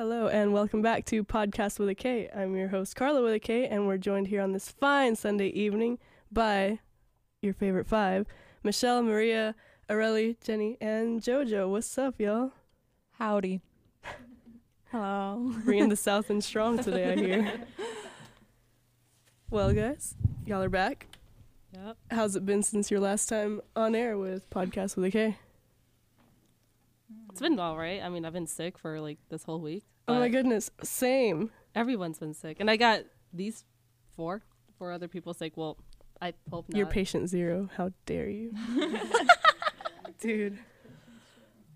Hello and welcome back to podKast with a K. I'm your host Karla with a K, and we're joined here on this fine Sunday evening by your favorite five: Michel, Maria, Areli, Jenny, and JoJo. What's up, y'all? Howdy. Hello. Bringing the South in strong today, I hear. Well, guys, y'all are back. Yep. How's it been since your last time on air with podKast with a K? It's been all right. I mean, I've been sick for like this whole week. Oh my goodness, same. Everyone's been sick, and I got these four, four other people sick. Well, I hope not. You're patient zero. How dare you? Dude.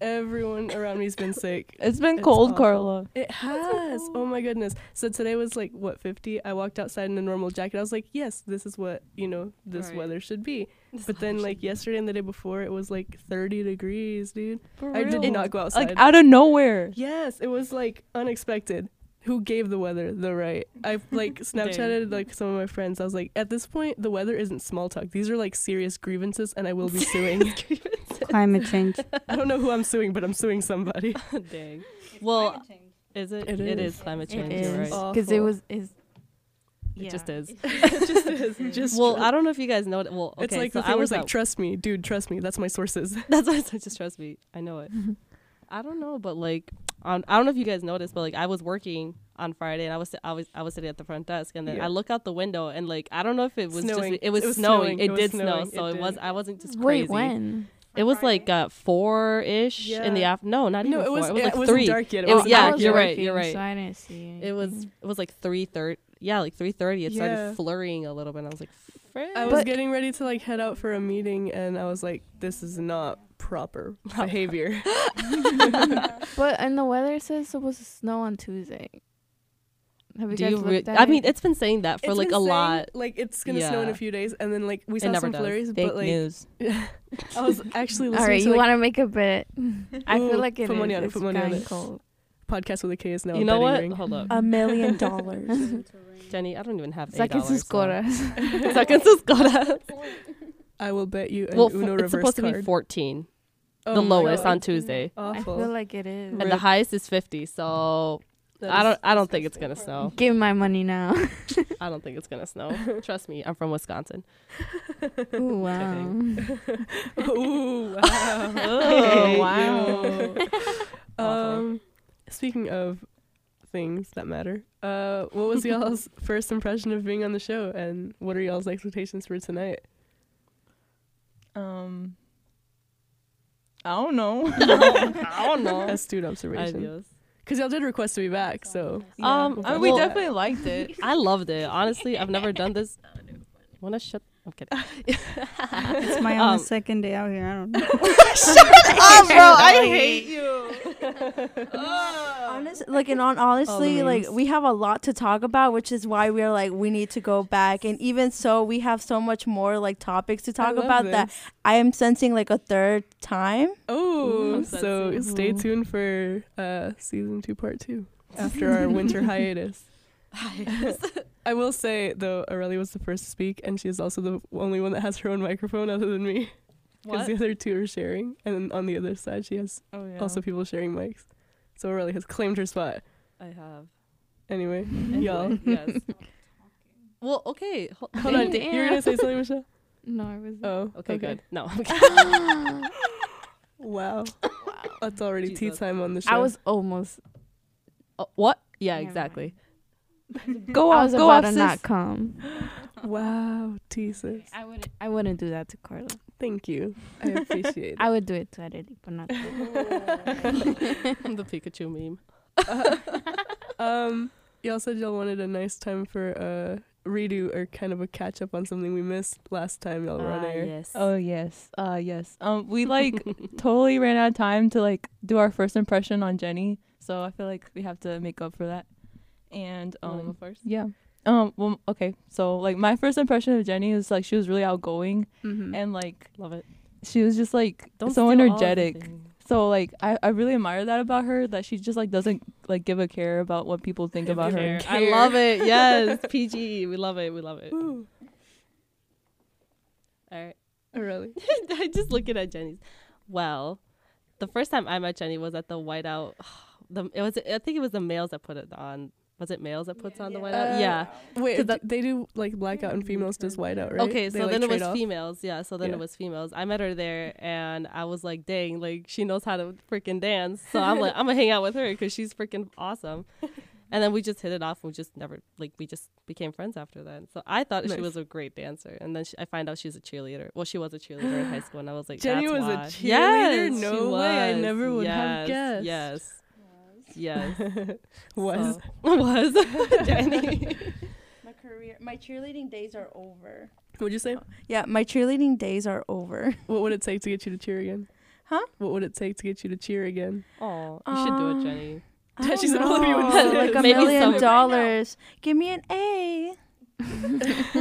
Everyone around me's been sick. It's been It's cold, awful. Karla. It has. Oh my goodness. So today was like what 50. I walked outside in a normal jacket. I was like, "Yes, this is what, you know, this Right. weather should be." This But then like yesterday and the day before it was like 30 degrees, dude. For I did not go outside. Like out of nowhere. Yes, it was like unexpected. Who gave the weather the right? I like Snapchatted like some of my friends. I was like, at this point, the weather isn't small talk. These are like serious grievances, and I will be suing. Climate change. I don't know who I'm suing, but I'm suing somebody. Dang. Well, is it? It It is. is climate change. is You're right. Because it was is. It just is. it just is. Just well, tr- I don't know if you guys know it. Well, okay, it's like so the thing I was like, at- trust me, dude, trust me. That's my sources. That's why I said just trust me. I know it. I don't know, but like, um, I don't know if you guys noticed, but like, I was working on Friday and I was I was I was sitting at the front desk and then Yeah. I look out the window and like I don't know if it was Snowing. just it was, It was snowing. snowing. It, It was did snowing. snow, so It it, was. I wasn't just crazy. Wait, when? It was like uh, four ish in the afternoon. No, not no, even it was. four. It was like it wasn't three. dark yet. It It was was- yeah, was you're right, you're right. So I didn't see. It was anything. it was like three thirty. Yeah, like three thirty. It Yeah. started flurrying a little bit. and I was like, Frick. I was But- getting ready to like head out for a meeting, and I was like, this is not proper behavior. But and the weather says it's supposed to snow on Tuesday. Have you Do guys you? Re- looked at I it? mean, it's been saying that for It's like been a saying, lot. Like it's gonna snow in a few days, and then like we saw never some does. flurries, Fake but like news. I was actually listening All right, to you like, want to make a bet? I Ooh, feel like it put is. money on it, It's put money on kinda it. cold. podKast with a K is now. you a know betting what? ring. Hold up, A million dollars. Jenny. I don't even have eight Saquen dollars. sus so- coras. Saquen sus coras. I will bet you an Well, Uno fo- reverse it's supposed to be card. fourteen. Oh the my lowest God. on Tuesday, I feel like it is. and the highest is fifty. So That I don't. I don't think it's gonna snow. Give me my money now. I don't think it's gonna snow. Trust me. I'm from Wisconsin. Ooh, wow. Ooh, wow. Oh, wow. Um, speaking of things that matter, uh, what was y'all's first impression of being on the show, and what are y'all's expectations for tonight? um, I don't know. I don't know. That's Astute observation. Because y'all did request to be back, so Um, I mean, well- we definitely liked it. I loved it. Honestly, I've never done this. Wanna shut? I'm kidding. It's my Um, only second day out here. I don't know. oh, bro, I hate you. Honest, like, and on honestly, like, we have a lot to talk about, which is why we're like, we need to go back. And even so, we have so much more like topics to talk love about that. I am sensing like a third time. Oh, so stay tuned for uh, season two, part two, after our winter hiatus. I will say though, Areli was the first to speak, and she is also the only one that has her own microphone other than me, because the other two are sharing, and then on the other side she has Oh yeah. also people sharing mics. So Areli has claimed her spot. I have. Anyway, y'all. Yes. Well, okay. Hold, Hold on, Damn. you're gonna say something, Michel? no, I was. Oh, Okay, good. No. Wow. Wow. That's already tea time on the show. I was almost. Oh, what? Yeah, Never exactly. Go I off, was go about off, to not sis. come. wow, tea sis. I wouldn't. I wouldn't do that to Karla. Thank you. I appreciate it. I would do it to Eddie, but not. To the Pikachu meme. um, y'all said y'all wanted a nice time for a redo or kind of a catch up on something we missed last time y'all were on Ah, air. yes. Oh yes, uh yes. Um, we like totally ran out of time to like do our first impression on Jenny, so I feel like we have to make up for that. And You wanna go um, first? yeah. Um. Well, okay. So like my first impression of Jenny is like she was really outgoing Mm-hmm. and like Love it. she was just like Don't so energetic. So like I, I really admire that about her that she just like doesn't like give a care about what people think about her. I love it. Yes, PG. We love it. We love it. Ooh, All right. oh, really? I just looking at Jenny's. Well, the first time I met Jenny was at the Whiteout. the it was I think it was the males that put it on. Was it males that puts on the Yeah. whiteout? Uh, yeah. Wait, 'Cause th- they do like blackout and females does whiteout, right? Okay, They, so like, then it was off? females. Yeah, so then Yeah. it was females. I met her there, and I was like, dang, like she knows how to freaking dance. So I'm like, I'm gonna hang out with her because she's freaking awesome. And then we just hit it off. and We just never like we just became friends after that. So I thought Nice. she was a great dancer, and then she, I find out she's a cheerleader. Well, she was a cheerleader in high school, and I was like, Jenny was a cheerleader? Yes, No way, I never would yes, have guessed. Yes, yes, Was was Jenny. My career, my cheerleading days are over. what'd you say? Yeah, my cheerleading days are over. What would it take to get you to cheer again? Huh? What would it take to get you to cheer again? Oh, you should do Um, it, Jenny. I don't She's an Olivia know, Wood. like a Maybe million some- dollars. Give me an A.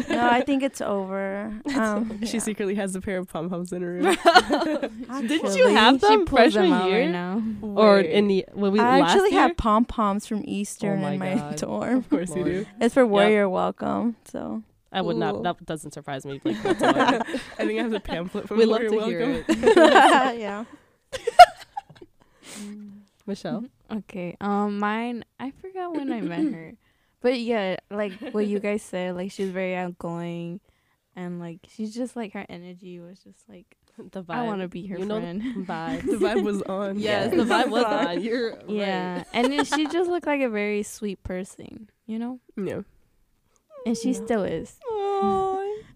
no, I think it's over. Um, She yeah. secretly has a pair of pom poms in her room. Didn't you have She them pulls them freshman out year? right now. or in the when we I last actually year? have pom poms from Eastern my in my God. dorm. Of course you do. It's for Warrior Welcome. So I would Cool. not. That doesn't surprise me. Like. I think I have the pamphlet from we love Warrior to hear Welcome. it. yeah. Michel. Okay. Um, mine. I forgot when I met her, but yeah, like what you guys said, like she's very outgoing, and like she's just like her energy was just like The vibe. I want to be her you know friend. the vibe. The vibe was on. yes, Yeah. the vibe was on. You're yeah, right. and then she just looked like a very sweet person, you know, Yeah. and she still is.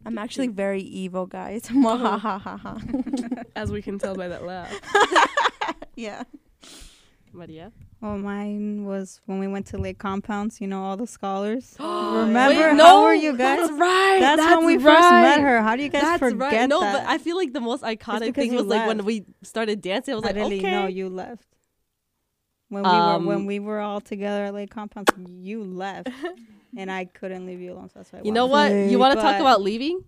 I'm actually very evil, guys. Mwahahaha. Uh-huh. As we can tell by that laugh. yeah. Maria. Well, mine was when we went to Lake Compounce. You know all the scholars. Wait, Remember no, how were you guys? That's right. That's, that's when we right. first met her. How do you guys That's forget right. No, that? but I feel like the most iconic thing was like when we started dancing. I was I like, didn't okay. know you left. When we Um, were when we were all together at Lake Compounce, you left, and I couldn't leave you alone. So that's why. I You know what? You want to talk about leaving?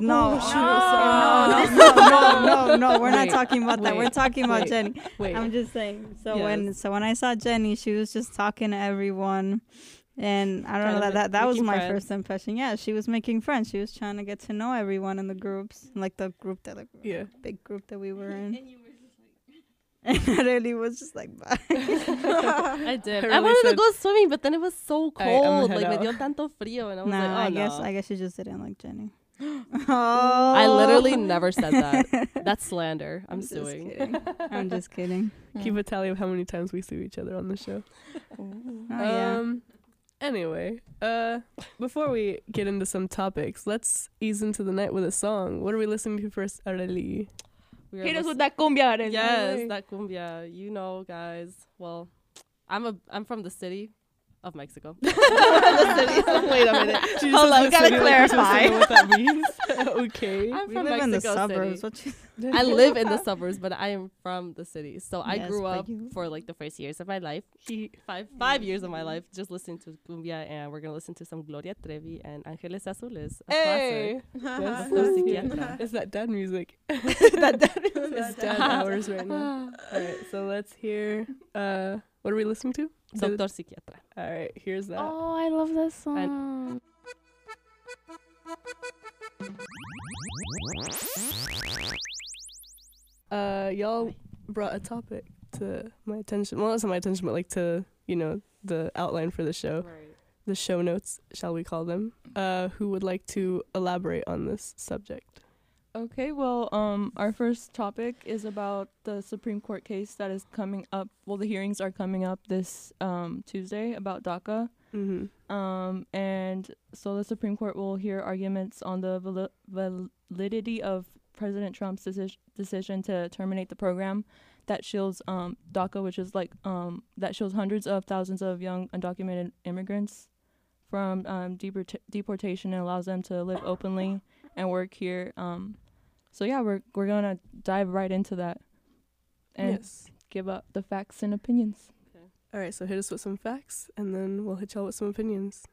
No, oh, shoot. no, no, no, no, no. We're not talking about that. We're talking about wait. Jenny. Wait. I'm just saying. So when so when I saw Jenny, she was just talking to everyone, and I don't know that that, that was my friends. first impression. Yeah, she was making friends. She was trying to get to know everyone in the groups, like the group that like Yeah. big group that we were in. And I really was just like, bye. I did. I I, wanted said- to go swimming, but then it was so Alright, I'ma cold. like me out. dio tanto frío, and I was nah, like, oh I guess no. I guess you just didn't like Jenny. Oh, I literally never said that. That's slander. I'm, just suing. kidding. I'm just kidding. Keep a tally of how many times we sue each other on the show. Oh yeah. Um. Anyway, uh, before we get into some topics, let's ease into the night with a song. What are we listening to first, Areli? We are Hit us lis- with that cumbia. Areli. Yes, that cumbia. You know, guys. Well, I'm a I'm from the city of Mexico. Wait a minute. She Hold says on, the gotta city like we're supposed to clarify. know what that means. okay. I'm we from live in the suburbs. City. What you I live in the suburbs, but I am from the city. So I Yes, grew up you- for like the first years of my life. He five five years of my life just listening to cumbia, and we're gonna listen to some Gloria Trevi and Ángeles Azules. A Hey, classic. Yes. Doctor Psiquiatra. it's that dad music. that, that It's dad hours right now. All right, so let's hear. Uh, what are we listening to? Doctor Psiquiatra. All right, here's that. Oh, I love that song. Uh, y'all brought a topic to my attention. Well, not to my attention, but like to you know the outline for the show, the show notes, shall we call them? Uh, who would like to elaborate on this subject? Okay, well, um, our first topic is about the Supreme Court case that is coming up. Well, the hearings are coming up this um, Tuesday about DACA. Mm-hmm. Um, and so the Supreme Court will hear arguments on the vali- validity of President Trump's deci- decision to terminate the program that shields um, DACA, which is like um, that shields hundreds of thousands of young undocumented immigrants from um, deport- deportation and allows them to live openly and work here. Um, so yeah, we're we're gonna dive right into that and yes. give up the facts and opinions. Okay. All right, so hit us with some facts, and then we'll hit y'all with some opinions.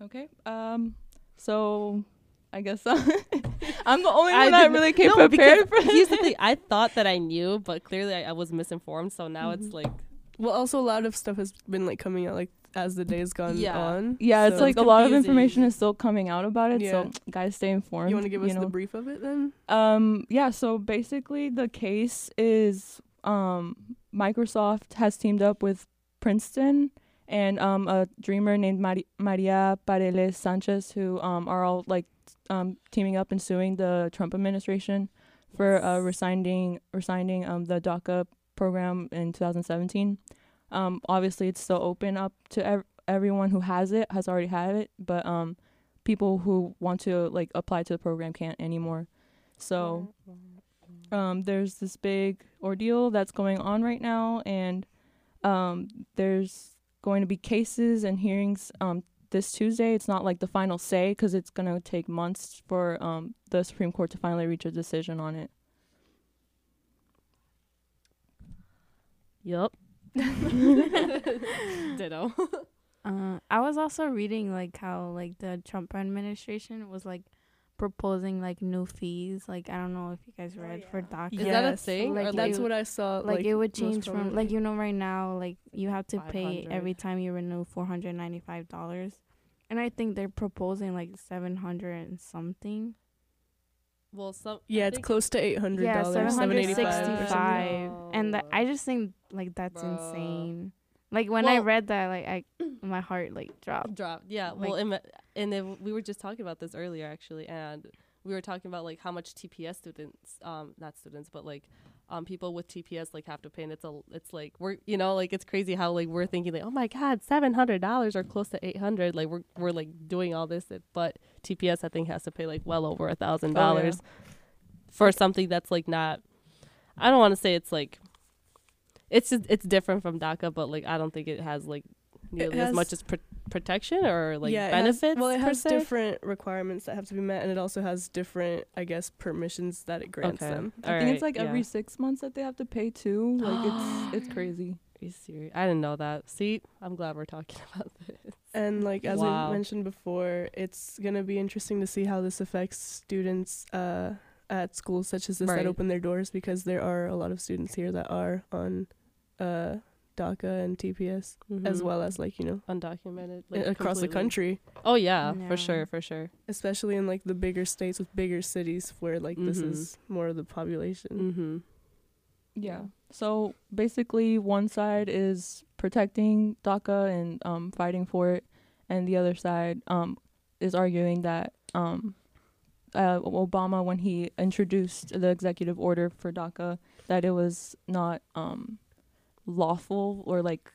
Okay. Um. So, I guess I'm the only I one that didn't- really came no, prepared for because this. here's the thing. I thought that I knew, but clearly I, I was misinformed. So now it's Mhm. like Well, also a lot of stuff has been like coming out like as the days gone Yeah. on. Yeah, it's so- like a lot of information is still coming out about it. Yeah. So, guys, stay informed. You want to give us know. the brief of it then? Um. Yeah. So basically, the case is um Microsoft has teamed up with Princeton and um, a dreamer named Mari- Maria Perales Sanchez, who um, are all like um, teaming up and suing the Trump administration for uh, resigning resigning um, the DACA program in 2017. Um, obviously, it's still open up to ev- everyone who has it has already had it, but um, people who want to like apply to the program can't anymore. So um, there's this big ordeal that's going on right now, and um, there's going to be cases and hearings um, this Tuesday. It's not like the final say because it's going to take months for um, the Supreme Court to finally reach a decision on it. Yup. Ditto. Uh, I was also reading like how like the Trump administration was like proposing like new fees. Like I don't know if you guys read for DACA. Is that a thing? like, or That's it- what I saw. like, it would change from like you know right now like you have to pay every time you renew four hundred ninety five dollars, and I think they're proposing like seven hundred and something. Well, some. Yeah, I it's close to eight hundred Yeah, dollars, seven seven hundred eighty five. sixty five, and the, I just think like that's Bro. insane. Like when I read that, like I my heart like dropped. dropped. Yeah. Like- well, and, and then we were just talking about this earlier actually, and we were talking about like how much TPS students, um, not students, but like, um, people with TPS like have to pay, and it's a, it's like we're, you know, like it's crazy how like we're thinking like, oh my god, seven hundred dollars or close to eight hundred, like we're we're like doing all this, but TPS I think has to pay like well over a thousand oh, dollars for something that's like not. I don't want to say it's like. It's just, it's different from DACA, but like I don't think it has like nearly as much as pr- protection or like yeah, it benefits. Has, well, it has se? different requirements that have to be met, and it also has different, I guess, permissions that it grants Okay. them. I All think it's like every six months that they have to pay too. Like it's it's crazy. Are you serious? I didn't know that. See, I'm glad we're talking about this. And like as Wow. I mentioned before, it's gonna be interesting to see how this affects students uh, at schools such as this Right. that open their doors because there are a lot of students here that are on uh, DACA and TPS as Mhm. well as like you know undocumented like, across the country, Oh yeah, Yeah. for sure, for sure. especially in like the bigger states with bigger cities where like this Mhm. is more of the population. Mm-hmm. Yeah. So basically, one side is protecting DACA and um, fighting for it, and the other side um, is arguing that um, uh, Obama, when he introduced the executive order for DACA, that it was not um, lawful or like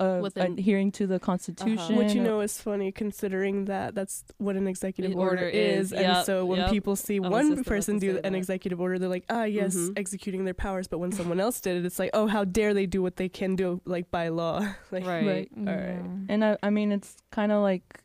uh, Within- adhering to the Constitution. Which you know is funny considering that that's what an executive The order, order is, is, and yep, so when yep. people see I was one about person to do say an that. executive order, they're like, ah, yes, Mhm. executing their powers. But when someone else did it, it's like, oh, how dare they do what they can do, like by law. like, Right. Right. All right. And I, I mean, it's kind of like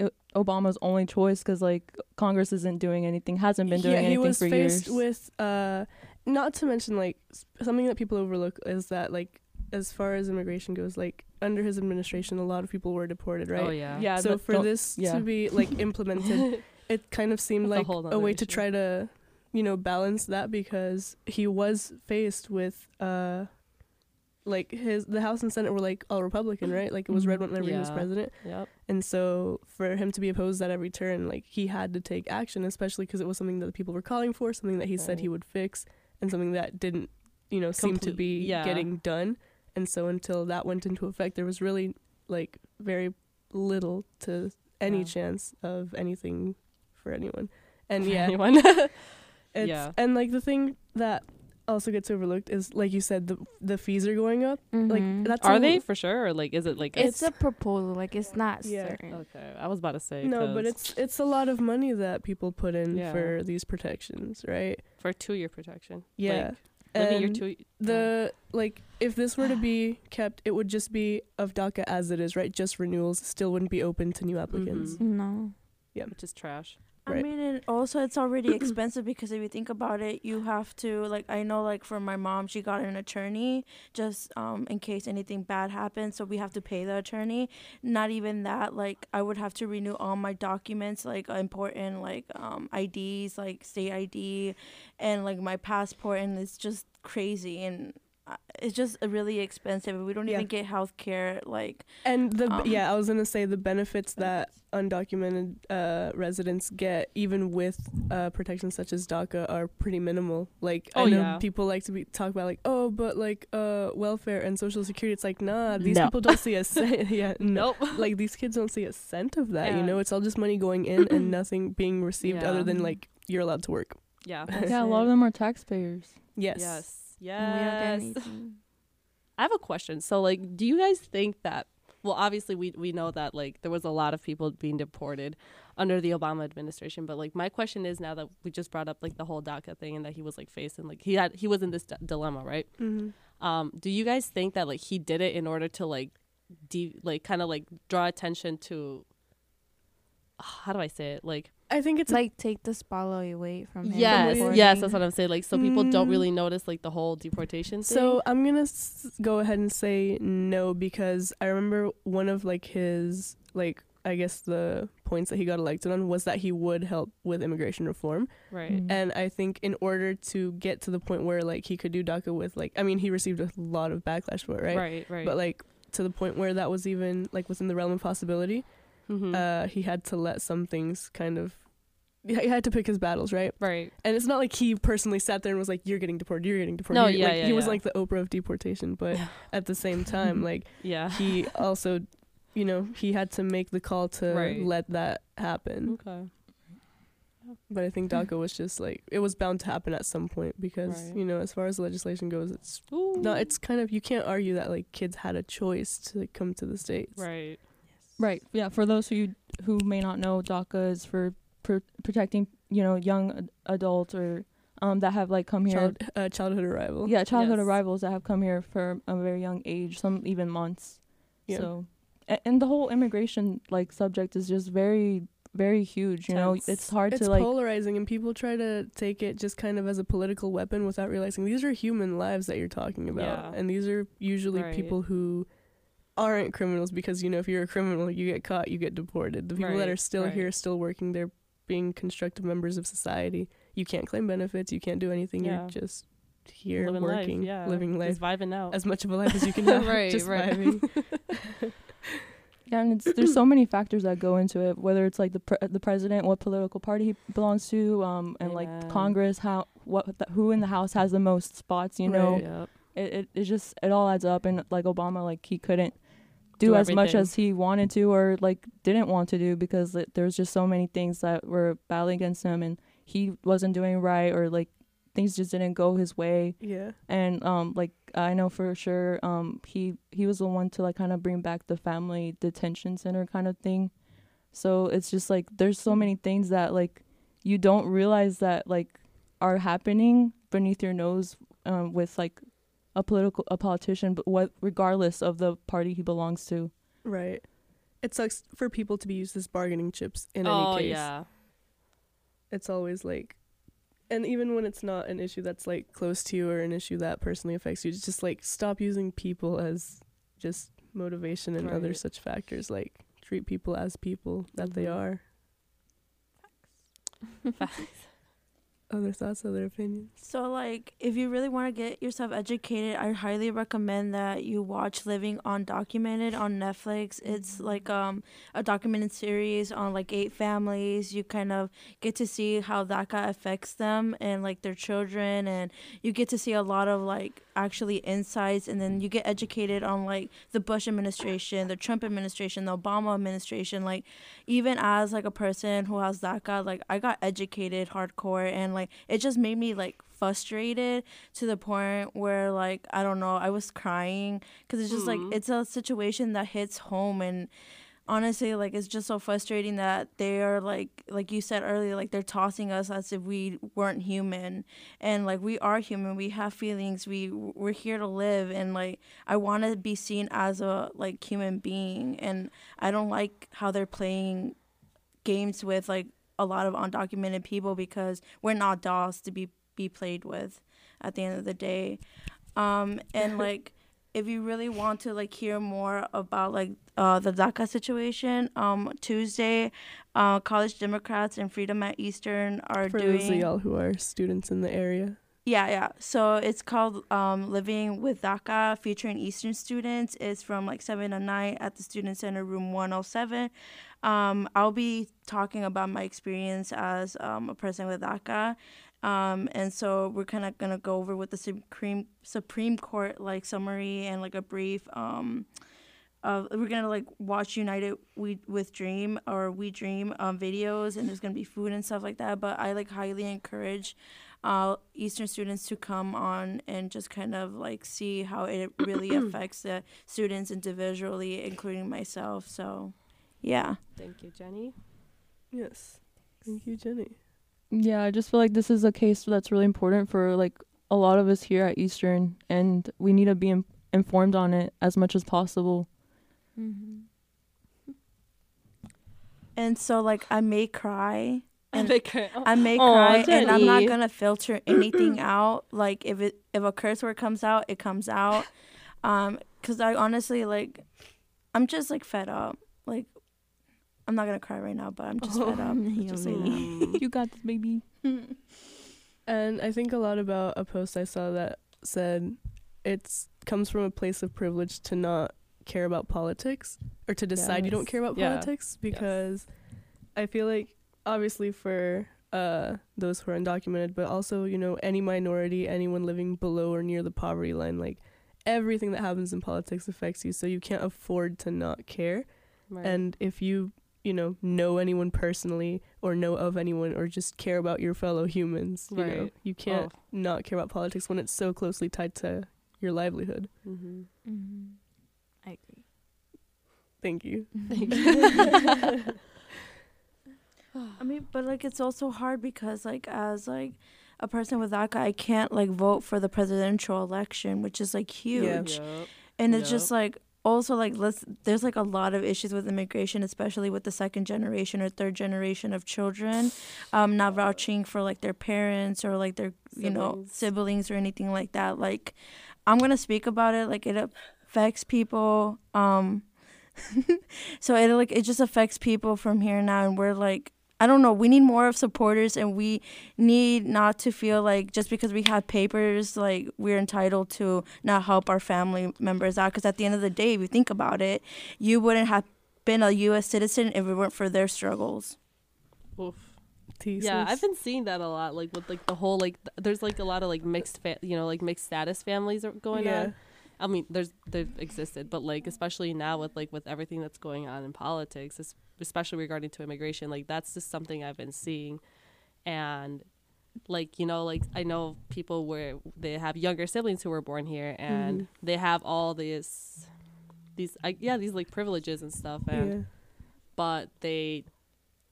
o- Obama's only choice because like Congress isn't doing anything, hasn't been doing yeah, anything he was for faced years. with, uh, not to mention like s- something that people overlook is that like as far as immigration goes, like under his administration, a lot of people were deported, right? Oh yeah. yeah. so for this yeah. to be like implemented, it kind of seemed That's like whole a, nother way to try to, you know, balance that because he was faced with, uh, like his the House and Senate were like all Republican, right? Like it was red Mhm. whenever he was president, Yep. and so for him to be opposed at every turn, like he had to take action, especially because it was something that the people were calling for, something that he said he would fix, and something that didn't, you know, seem to be yeah. getting done. And so until that went into effect, there was really like very little to any Yeah. chance of anything for anyone. And yeah, Anyone? it's Yeah. and like the thing that also gets overlooked is like you said the the fees are going up. Mhm. Like that's Are they for sure? Or like, is it like? It's a proposal. Like it's not Yeah. certain. okay. I was about to say no, but it's it's a lot of money that people put in Yeah. for these protections, right? for two year protection. Yeah. Like, living your And two. the like if this were to be kept, it would just be of DACA as it is, right? Just renewals still wouldn't be open to new applicants. Mhm. No. Yeah. Which is trash. I mean, and also it's already expensive because if you think about it, you have to like I know like for my mom, she got an attorney just um in case anything bad happens, so we have to pay the attorney. Not even that, like I would have to renew all my documents, like important like um IDs, like state ID, and like my passport, and it's just crazy and. Uh, it's just really expensive. We don't Yeah. even get health care. Like, And the Um, yeah, I was gonna say the benefits that undocumented uh, residents get, even with uh, protections such as DACA, are pretty minimal. Like Oh, I know yeah. people like to be talk about like, oh, but like uh, welfare and social security. It's like nah, these No. people don't see a cent. yeah, no. Nope. Like these kids don't see a cent of that. You know, it's all just money going in and nothing being received Yeah. other than like you're allowed to work. Yeah. yeah, a lot of them are taxpayers. Yes. Yes. Yes. I have a question. So, like, do you guys think that? Well, obviously, we we know that like there was a lot of people being deported under the Obama administration, but like my question is now that we just brought up like the whole DACA thing and that he was like facing like he had he was in this d- dilemma, right? hmm Um, do you guys think that like he did it in order to like de- like kind of like draw attention to how do I say it? Like I think it's It's like take the spotlight away from him. yes, reporting. yes, that's what I'm saying. Like so people don't Mm. really notice like the whole deportation thing. So I'm gonna s- go ahead and say no because I remember one of like his like I guess the points that he got elected on was that he would help with immigration reform, right. Mm. and I think in order to get to the point where like he could do DACA with like I mean he received a lot of backlash for it, right? Right, right. But like to the point where that was even like within the realm of possibility, Mhm. uh, he had to let some things kind of. He had to pick his battles, right? right. And it's not like he personally sat there and was like, "You're getting deported. You're getting deported." No, You're-" yeah, like, yeah, He was like the Oprah of deportation, but at the same time, like Yeah. he also, you know, he had to make the call to Right. let that happen. Okay. But I think DACA was just like it was bound to happen at some point because Right. you know, as far as the legislation goes, it's Ooh. no, it's kind of you can't argue that like kids had a choice to like, come to the states. right. Right. Yeah. For those who who may not know, DACA is for pr- protecting you know young ad- adults or um that have like come here. Child, uh, childhood arrival. yeah, childhood Yes. arrivals that have come here for a very young age, some even months. Yeah. So, a- and the whole immigration like subject is just very very huge. You know, it's hard it's to like. polarizing and people try to take it just kind of as a political weapon without realizing these are human lives that you're talking about Yeah. and these are usually Right. people who aren't criminals because you know if you're a criminal you get caught you get deported the people that are still right. here still working they're being constructive members of society you can't claim benefits you can't do anything Yeah. you're just here living working life, yeah. living life Just vibing out. as much of a life as you can have Right, just right. vibing Yeah, and it's, there's so many factors that go into it. Whether it's like the pre- the president, what political party he belongs to, um, and Amen. like Congress, how what the, who in the House has the most spots. You know, Yep. it, it it just it all adds up. And like Obama, like he couldn't do, Do as much as he wanted to or like didn't want to do because it, there's just so many things that were battling against him, and he wasn't doing right or like things just didn't go his way. Yeah. And um like I know for sure um he he was the one to like kind of bring back the family detention center kind of thing. So it's just like there's so many things that like you don't realize that like are happening beneath your nose um with like a political a politician but what regardless of the party he belongs to. right it sucks for people to be used as bargaining chips in oh any case yeah. it's always like and even when it's not an issue that's like close to you or an issue that personally affects you just like stop using people as just motivation and other such factors like treat people as people that they Mhm. are other thoughts other opinions So, like, if you really want to get yourself educated, I highly recommend that you watch Living Undocumented on Netflix. It's like um a documented series on like eight families. You kind of get to see how DACA affects them and like their children, and you get to see a lot of like actually insights, and then you get educated on like the Bush administration, the Trump administration, the Obama administration. Like, even as like a person who has DACA, like I got educated hardcore and like it just made me like frustrated to the point where like I don't know, I was crying cuz it's just like Mm. it's a situation that hits home and honestly like it's just so frustrating that they are like like you said earlier like they're tossing us as if we weren't human and like we are human we have feelings we we're here to live and like i want to be seen as a like human being and i don't like how they're playing games with like a lot of undocumented people because we're not dolls to be be played with at the end of the day um and like if you really want to like hear more about like uh, the DACA situation, um, Tuesday, uh, College Democrats and Freedom at Eastern are for doing. those of y'all who are students in the area Yeah, yeah. So it's called um, Living with DACA, featuring Eastern students. It's from like 7 to 9 at the Student Center, room 107. Um, I'll be talking about my experience as um, a person with DACA. Um, and so we're kind of going to go over with the Supreme, Supreme Court like summary and like a brief. Um, we're gonna like watch United We with Dream or We Dream um, videos, and there's gonna be food and stuff like that. But I like highly encourage uh, Eastern students to come on and just kind of like see how it really affects the students individually, including myself. So, yeah. Thank you, Jenny. Yes. Thank you, Jenny. Yeah, I just feel like this is a case that's really important for like a lot of us here at Eastern, and we need to be in- informed on it as much as possible. Mm-hmm. And so, like, I may cry. And Vicar- I may Aw, cry, and I'm not gonna filter anything out. Like if it if a curse word comes out, it comes out. Um, cause I honestly like, I'm just like fed up. Like, I'm not gonna cry right now, but I'm just fed up. Just say that. Mm. you got this, baby. And I think a lot about a post I saw that said it's comes from a place of privilege to not care about politics or to decide you don't care about Yeah. politics because I feel like obviously for uh those who are undocumented but also you know any minority anyone living below or near the poverty line like everything that happens in politics affects you so you can't afford to not care Right. and if you you know know anyone personally or know of anyone or just care about your fellow humans you know you can't Oh. not care about politics when it's so closely tied to your livelihood mm-hmm. Mm-hmm. I agree. thank you I mean, but like it's also hard because like as like a person with DACA, I can't like vote for the presidential election, which is like huge. Yup. and it's Yep. just like also like let's there's like a lot of issues with immigration especially with the second generation or third generation of children um not vouching for like their parents or like their you know Siblings. siblings or anything like that like i'm gonna speak about it like it affects people um so it like it just affects people from here now and we're like I don't know. We need more of supporters, and we need not to feel like just because we have papers, like we're entitled to not help our family members out. Because at the end of the day, if you think about it, you wouldn't have been a U.S. citizen if it weren't for their struggles. Oof. Thesis. Yeah, I've been seeing that a lot. Like with like the whole like th- there's like a lot of like mixed fa- you know like mixed status families are going yeah. on. I mean, there's they've existed, but like especially now with like with everything that's going on in politics, especially regarding to immigration, like that's just something I've been seeing, and like you know like I know people where they have younger siblings who were born here and Mhm. they have all these these I, yeah these like privileges and stuff and yeah. but they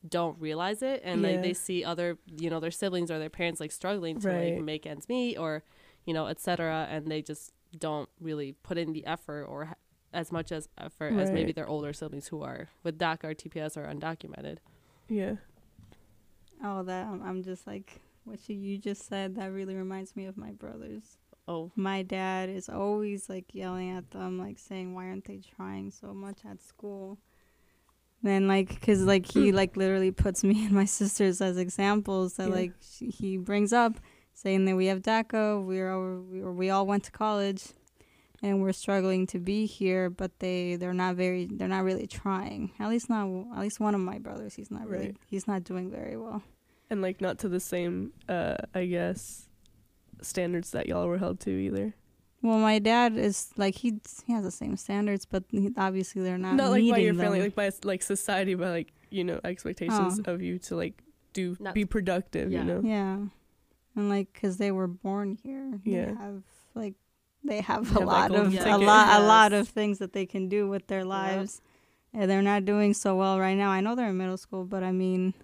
don't realize it and like they see other you know their siblings or their parents like struggling to Right. like make ends meet or you know etc and they just don't really put in the effort or ha- as much as effort as maybe their older siblings who are with DACA or TPS or undocumented. Yeah. Oh, that I'm, I'm just like what you, you just said. That really reminds me of my brothers. Oh, My dad is always like yelling at them, like saying, "Why aren't they trying so much at school?" Then like, cause like he like literally puts me and my sisters as examples that Yeah. like sh- he brings up, saying that we have DACA, we're all, we, we all went to college, and we're struggling to be here, but they they're not very they're not really trying. At least not at least one of my brothers. He's not really Right. he's not doing very well. And like not to the same uh I guess standards that y'all were held to either. Well, my dad is like he he has the same standards, but he, obviously they're not. Not like by your family, them. like by like society, by like, you know, expectations Oh. of you to like do Not- be productive, yeah. you know. yeah, and like because they were born here, Yeah. they have like they have They a have lot golden of ticket. a lot a lot of things that they can do with their lives, and they're not doing so well right now. I know they're in middle school, but I mean.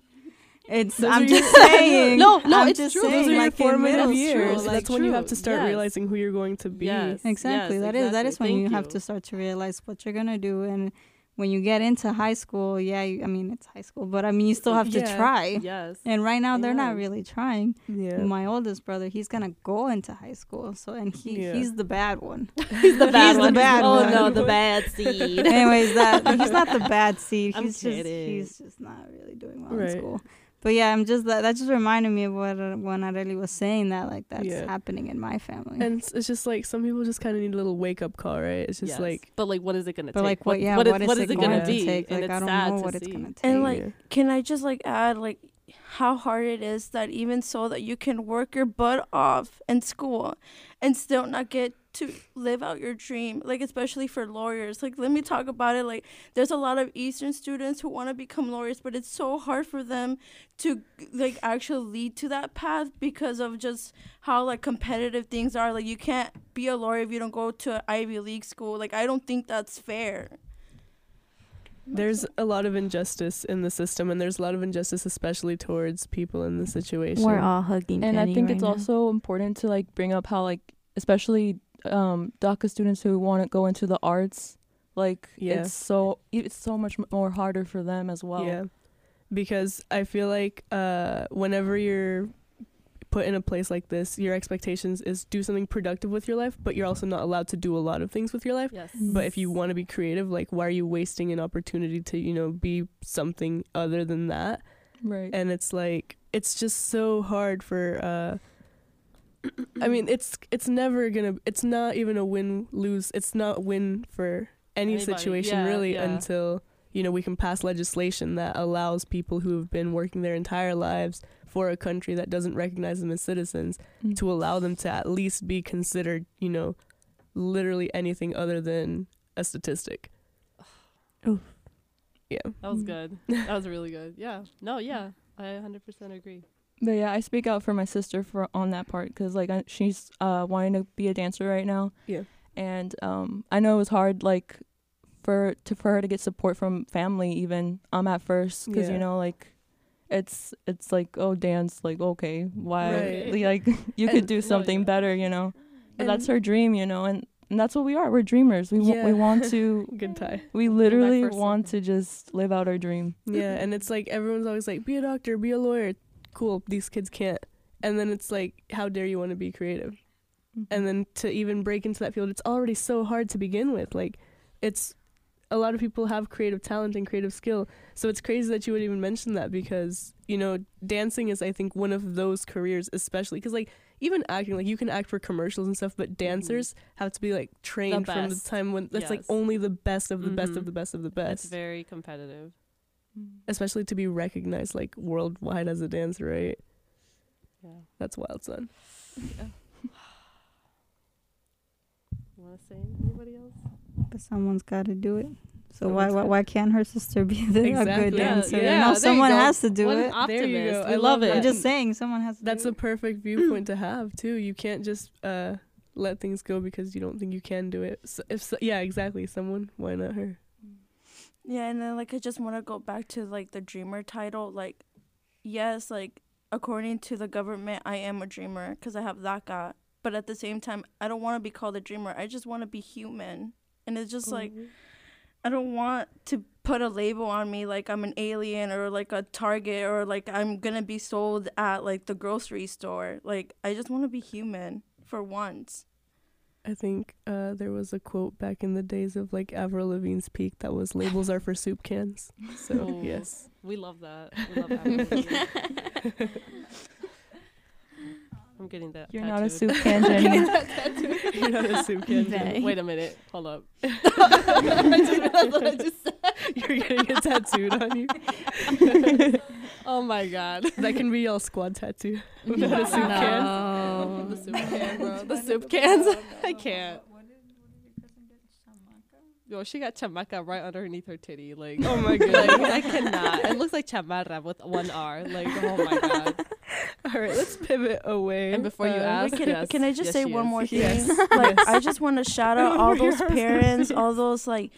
It's. Those I'm are your- just saying. No, no, I'm it's just true. Those are your like, in formative middle years. school, That's like, when you have to start Yes. realizing who you're going to be. Yes. Exactly. Yes, that is that exactly. is when you Thank have you. to start to realize what you're gonna do, and when you get into high school, yeah, you, I mean it's high school, but I mean you still have to Yeah. try. yes. And right now they're not really trying. Yeah. My oldest brother, he's gonna go into high school, so and he Yeah. he's the bad one. He's the bad one. bad oh one. no, the bad seed. Anyways, that he's not the bad seed. I'm He's just kidding. he's just not really doing well Right. in school. But yeah, I'm just that that just reminded me of what uh, when Areli was saying that like that's Yeah. happening in my family. And it's, it's just like some people just kind of need a little wake up call, right? It's just Yes. like but like, what is it gonna but take? like what? Yeah, what, is, what is it, is it going gonna be? take? and Like it's I don't sad know to what it's see. gonna take. And like, can I just like add like how hard it is that even so that you can work your butt off in school and still not get to live out your dream like especially for lawyers. Like let me talk about it like there's a lot of eastern students who want to become lawyers but it's so hard for them to like actually lead to that path because of just how like competitive things are. Like you can't be a lawyer if you don't go to ivy league school. Like i don't think that's fair there's a lot of injustice in the system, and there's a lot of injustice, especially towards people in the situation. We're all hugging. and I think right it's now. also important to like bring up how like especially um DACA students who want to go into the arts, like Yeah. it's so it's so much more harder for them as well. Yeah, because I feel like uh, whenever you're put in a place like this, your expectations is do something productive with your life, but you're also not allowed to do a lot of things with your life. Yes. But if you want to be creative, like why are you wasting an opportunity to you know be something other than that? Right. And it's like it's just so hard for. Uh, I mean, it's it's never gonna. It's not even a win lose. It's not win for any Anybody, situation yeah, really yeah. until you know we can pass legislation that allows people who have been working their entire lives for a country that doesn't recognize them as citizens Mm. to allow them to at least be considered, you know, literally anything other than a statistic. Oof. Yeah. That was good. That was really good. Yeah. No. Yeah. I 100% agree. But yeah, I speak out for my sister for on that part because like I, she's uh wanting to be a dancer right now. Yeah. And um I know it was hard like for to for her to get support from family even um at first because Yeah. you know like it's it's like oh dance like okay why Right. like you And- could do something yeah. better you know but that's her dream you know and, and that's what we are we're dreamers we Yeah. we want to Good tie. we literally want to just live out our dream Yeah, and it's like everyone's always like, be a doctor, be a lawyer. Cool, these kids can't. And then it's like, how dare you want to be creative? Mm-hmm. And then to even break into that field, it's already so hard to begin with. Like, it's a lot of people have creative talent and creative skill. So it's crazy that you would even mention that because, you know, dancing is, I think, one of those careers, especially because, like, even acting, like, you can act for commercials and stuff, but dancers have to be, like, trained from the time when that's, like, only the best of the best of Mhm. the best of the It's best very competitive. especially to be recognized like worldwide as a dancer, right? Yeah. That's wild, son. You want to say anybody else? But someone's got to do it. So Someone's why, why why can't her sister be the, a good dancer? yeah, You know, there someone has to do What it. an There you optimist. go. I love love it. I'm just saying, someone has to. That's do a it. perfect viewpoint to have too. You can't just uh let things go because you don't think you can do it. So if so, yeah, exactly. Someone, why not her? Yeah, and then like I just want to go back to like the dreamer title. Like, yes, like according to the government, I am a dreamer because I have DACA. But at the same time, I don't want to be called a dreamer. I just want to be human. And it's just like I don't want to put a label on me like I'm an alien or like a target or like I'm gonna be sold at like the grocery store. Like I just want to be human for once. I think uh there was a quote back in the days of like Avril Lavigne's peak that was labels are for soup cans. So Oh. yes. We love that. We love that. I'm getting that. you're not a soup can jenny You're not a soup can. They- Wait a minute. Hold up. You're getting a tattooed on you. Oh my god. That can be y'all squad tattoo. the soup can. No. the soup can, bro. The soup cans. I can't. Yo, she got chamaca right underneath her titty. Like, Oh my like god. I cannot. It looks like chamarra with one R. Like, oh my god. All right, let's pivot away. And before you Uh, ask, can, yes, can I just yes, say one is. more thing? Yes. Like Yes. I just want to shout out all those parents, all those like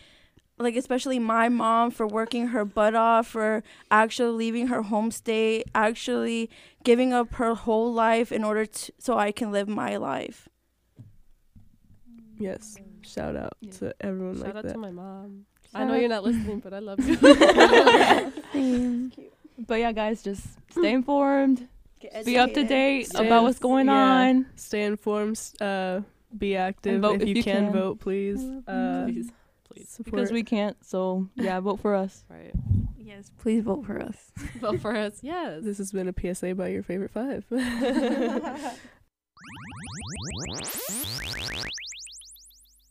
like especially my mom for working her butt off for actually leaving her home state, actually giving up her whole life in order to so I can live my life. Yes. Shout out Yeah. to everyone Shout like out that. to my mom. I know out- you're not listening, but I love you. but yeah guys just stay informed be up to date Stay about in- what's going yeah. on Stay informed. Uh, be active. vote if, if you, you can, can. vote, please. Uh, please, please. because we can't. So yeah, vote for us. Right. Yes, please vote for us. Vote for us. Yes. This has been a PSA by your favorite five.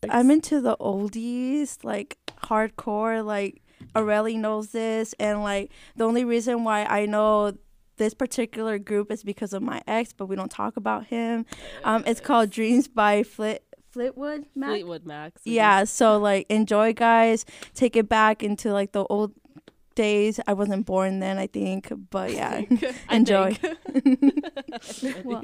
I'm into the oldies, like hardcore. Like Areli knows this, and like the only reason why I know this particular group is because of my ex, but we don't talk about him. Um, it's called Dreams by Flit Fleetwood Mac. Fleetwood Max. Yeah, so like enjoy, guys. Take it back into like the old days. I wasn't born then, I think, but yeah, enjoy. Well,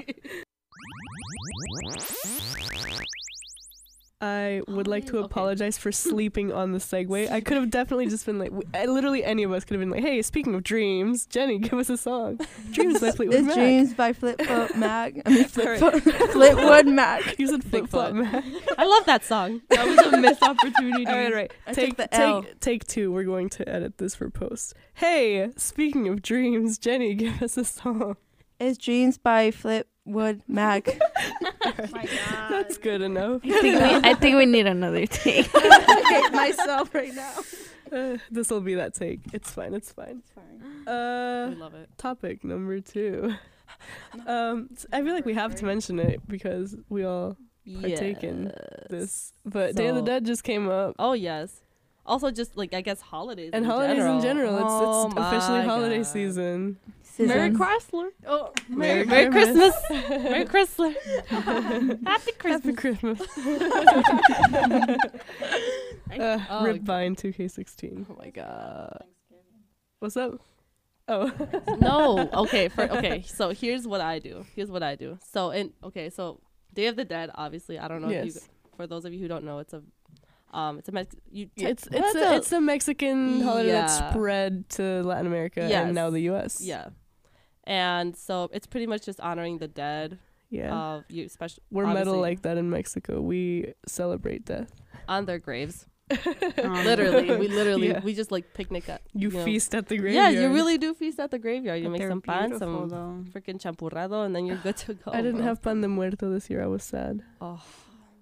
I would like to Okay. apologize for sleeping on the segue. I could have definitely just been like, w- I- literally any of us could have been like, hey, speaking of dreams, Jenny, give us a song. Dreams by Fleetwood It's Mac. Dreams by Flipfoot Mac. I mean, Flipfoot, Fleetwood Mac. You said flip flop Bigfoot. Mac. I love that song. That was a missed opportunity. All right, right. I take took the L. take take two. We're going to edit this for post. Hey, speaking of dreams, Jenny, give us a song. It's Dreams by Flipwood Mac. That's good enough. I think we, I think we need another take. I hate myself right now. Uh, this will be that take. It's fine. It's fine. It's fine. Uh, we love it. topic number two. Um, s- I feel like we have to mention it because we all partake in this. But Day of the Dead just came up, Oh yes. Also, just like I guess holidays and in holidays general. in general. Oh It's, it's officially holiday God. season. Merry Chrysler. Oh, Merry, Merry Christmas. Merry Christmas. Happy Christmas. Happy Christmas. Christmas. uh, Oh, Rip Vine 2K16. Oh my god. What's up? Oh, no. Okay. For okay. So here's what I do. Here's what I do. So in okay. So Day of the Dead. Obviously, I don't know. If you, yes. for those of you who don't know, it's a um, it's a Mex- you. It's well, it's a, it's a Mexican holiday Yeah. that spread to Latin America Yes. and now the U.S. yeah. And so it's pretty much just honoring the dead yeah. of you, especially We're metal like that in Mexico. We celebrate death. on their graves. Literally, we literally Yeah. we just like picnic at. You know. feast at the graveyard. Yeah, you really do feast at the graveyard. You but make some pan, some though. freaking champurrado, and then you're good to go. I didn't bro. have pan de muerto this year. I was sad. Oh,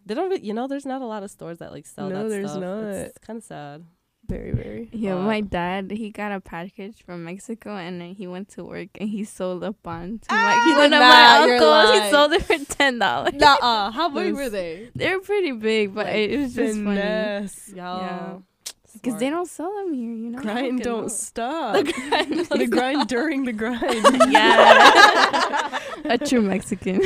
they don't. Re- you know, there's not a lot of stores that like sell No, that there's stuff. not. It's kind of sad. Very, very. Yeah, Fuck. my dad he got a package from Mexico and then he went to work and he sold a bun to Ah, like he one did of not, my uncles. He sold it for ten dollars. Nuh-uh. How big were they? They're pretty big, but Like, it, it was just funny Finesse. Yeah. Because they don't sell them here. You know, Grind don't hell. stop. The grind. the grind during the grind. yeah, a true Mexican.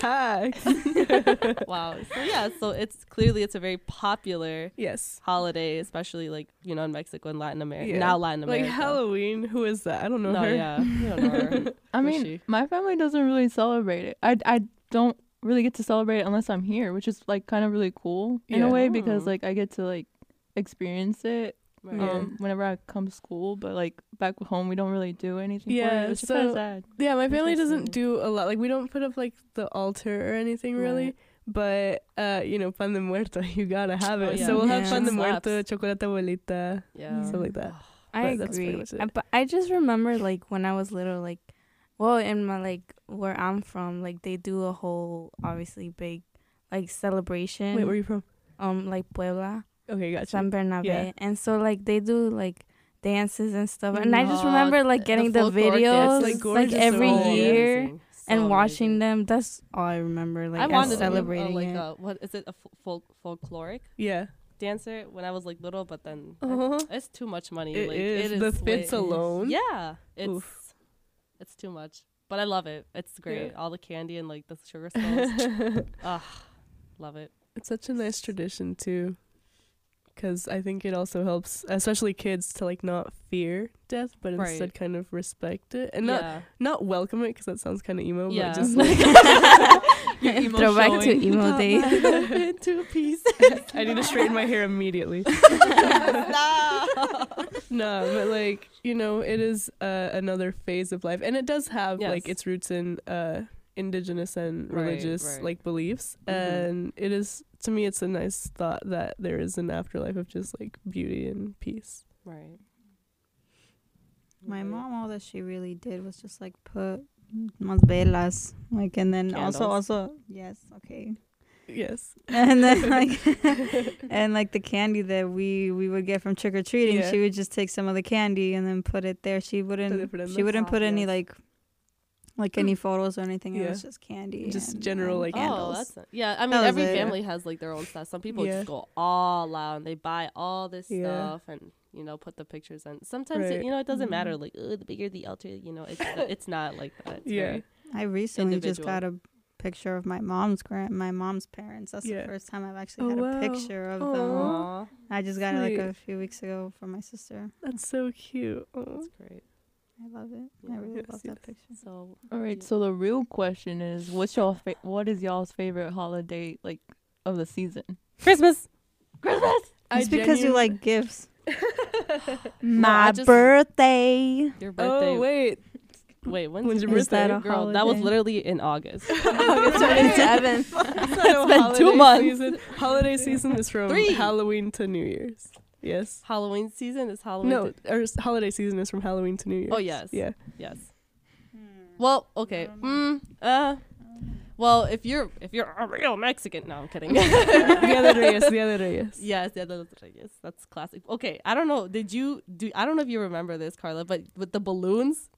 Hacks. wow. So yeah. So it's clearly it's a very popular yes. holiday, especially like you know in Mexico and Latin America. Yeah. Now Latin America. Like Halloween. Who is that? I don't know No, her. yeah. You don't know her. I Who's mean, she? my family doesn't really celebrate it. I I don't really get to celebrate it unless I'm here, which is like kind of really cool in Yeah. a way because Mm. like I get to like experience it Right. Yeah. um whenever I come to school, but like back home we don't really do anything Yeah, for it, which is kind so- of sad. Yeah, my family doesn't do a lot. Like we don't put up like the altar or anything really. Right. But uh, you know, pan de muerto, you gotta have Oh, it. yeah. So we'll have pan de Shit muerto, chocolate abuelita, Yeah. stuff like that. I But that's agree. much it. I, but I just remember like when I was little, like, well, in my like where I'm from, like they do a whole obviously big like celebration. Wait, where are you from? um like Puebla, Okay, gotcha. San Bernabe, Yeah. and so like they do like dances and stuff, and I just remember like getting the, folkloric videos dances. Like, like, every and all. year Amazing. and So watching amazing. them. That's all I remember. Like I as wanted to be celebrating like it. a, what is it a fol- fol- folkloric Yeah. dancer when I was like little, but then Uh-huh. it's too much money. It like is. it is The fits way- alone? Yeah, it's Oof. it's too much, but I love it. It's great. All the candy and like the sugar skulls. Ah, love it. It's such a nice tradition too, because I think it also helps, especially kids, to like not fear death, but Right. instead kind of respect it and not yeah. not welcome it, because that sounds kind of emo. Yeah. But just like emo Throw back to showing. emo days. into a piece. I need to straighten my hair immediately. no, no, but like you know, it is uh, another phase of life, and it does have like its roots in uh, indigenous and Right, religious right. like beliefs, Mhm. and it is to me, it's a nice thought that there is an afterlife of just like beauty and peace. right. My Right. mom, all that she really did was just like put mas velas, like, and then also, Candles. also, yes, okay, Yes. and then like and like the candy that we we would get from trick or treating, Yeah. she would just take some of the candy and then put it there. She wouldn't put it in she wouldn't put any like like any photos or anything. It Yeah. was just candy. Just and- general, and like, Oh, candles. that's yeah. I mean, That was every it. family has like their own stuff. Some people Yeah. just go all out and they buy all this Yeah. stuff and you know put the pictures in. Sometimes it, you know it doesn't Mhm. matter. Like the bigger the altar, you know, it's it's not like that. It's Yeah. I recently just got a picture of my mom's grand my mom's parents. That's Yeah. the first time I've actually Oh, had a wow. picture of them. Aw. Aw, I just got it like a few weeks ago from my sister. That's so cute. Aw. that's great. I love it. Yeah. I really Yes, love yes. that picture. So All right. Yeah. So the real question is, what's y'all fa- what is y'all's favorite holiday like of the season? Christmas. Christmas. I It's because you like gifts. My I just- birthday. Your birthday. Oh wait, Wait, when's, when's your your Is that birthday? a Girl, that was literally in August. August 27th. So been two months. Season, holiday season is from Three. Halloween to New Year's. Yes. Halloween season is Halloween. No, to- or s- holiday season is from Halloween to New Year's. Oh, yes. Yeah. yes. Well, okay. Mm, uh. Well, if you're if you're a real Mexican, no, I'm kidding. the other Reyes. The other Reyes. Yes, yeah, that's yes, that's classic. Okay, I don't know. Did you do? I don't know if you remember this, Karla, but with the balloons,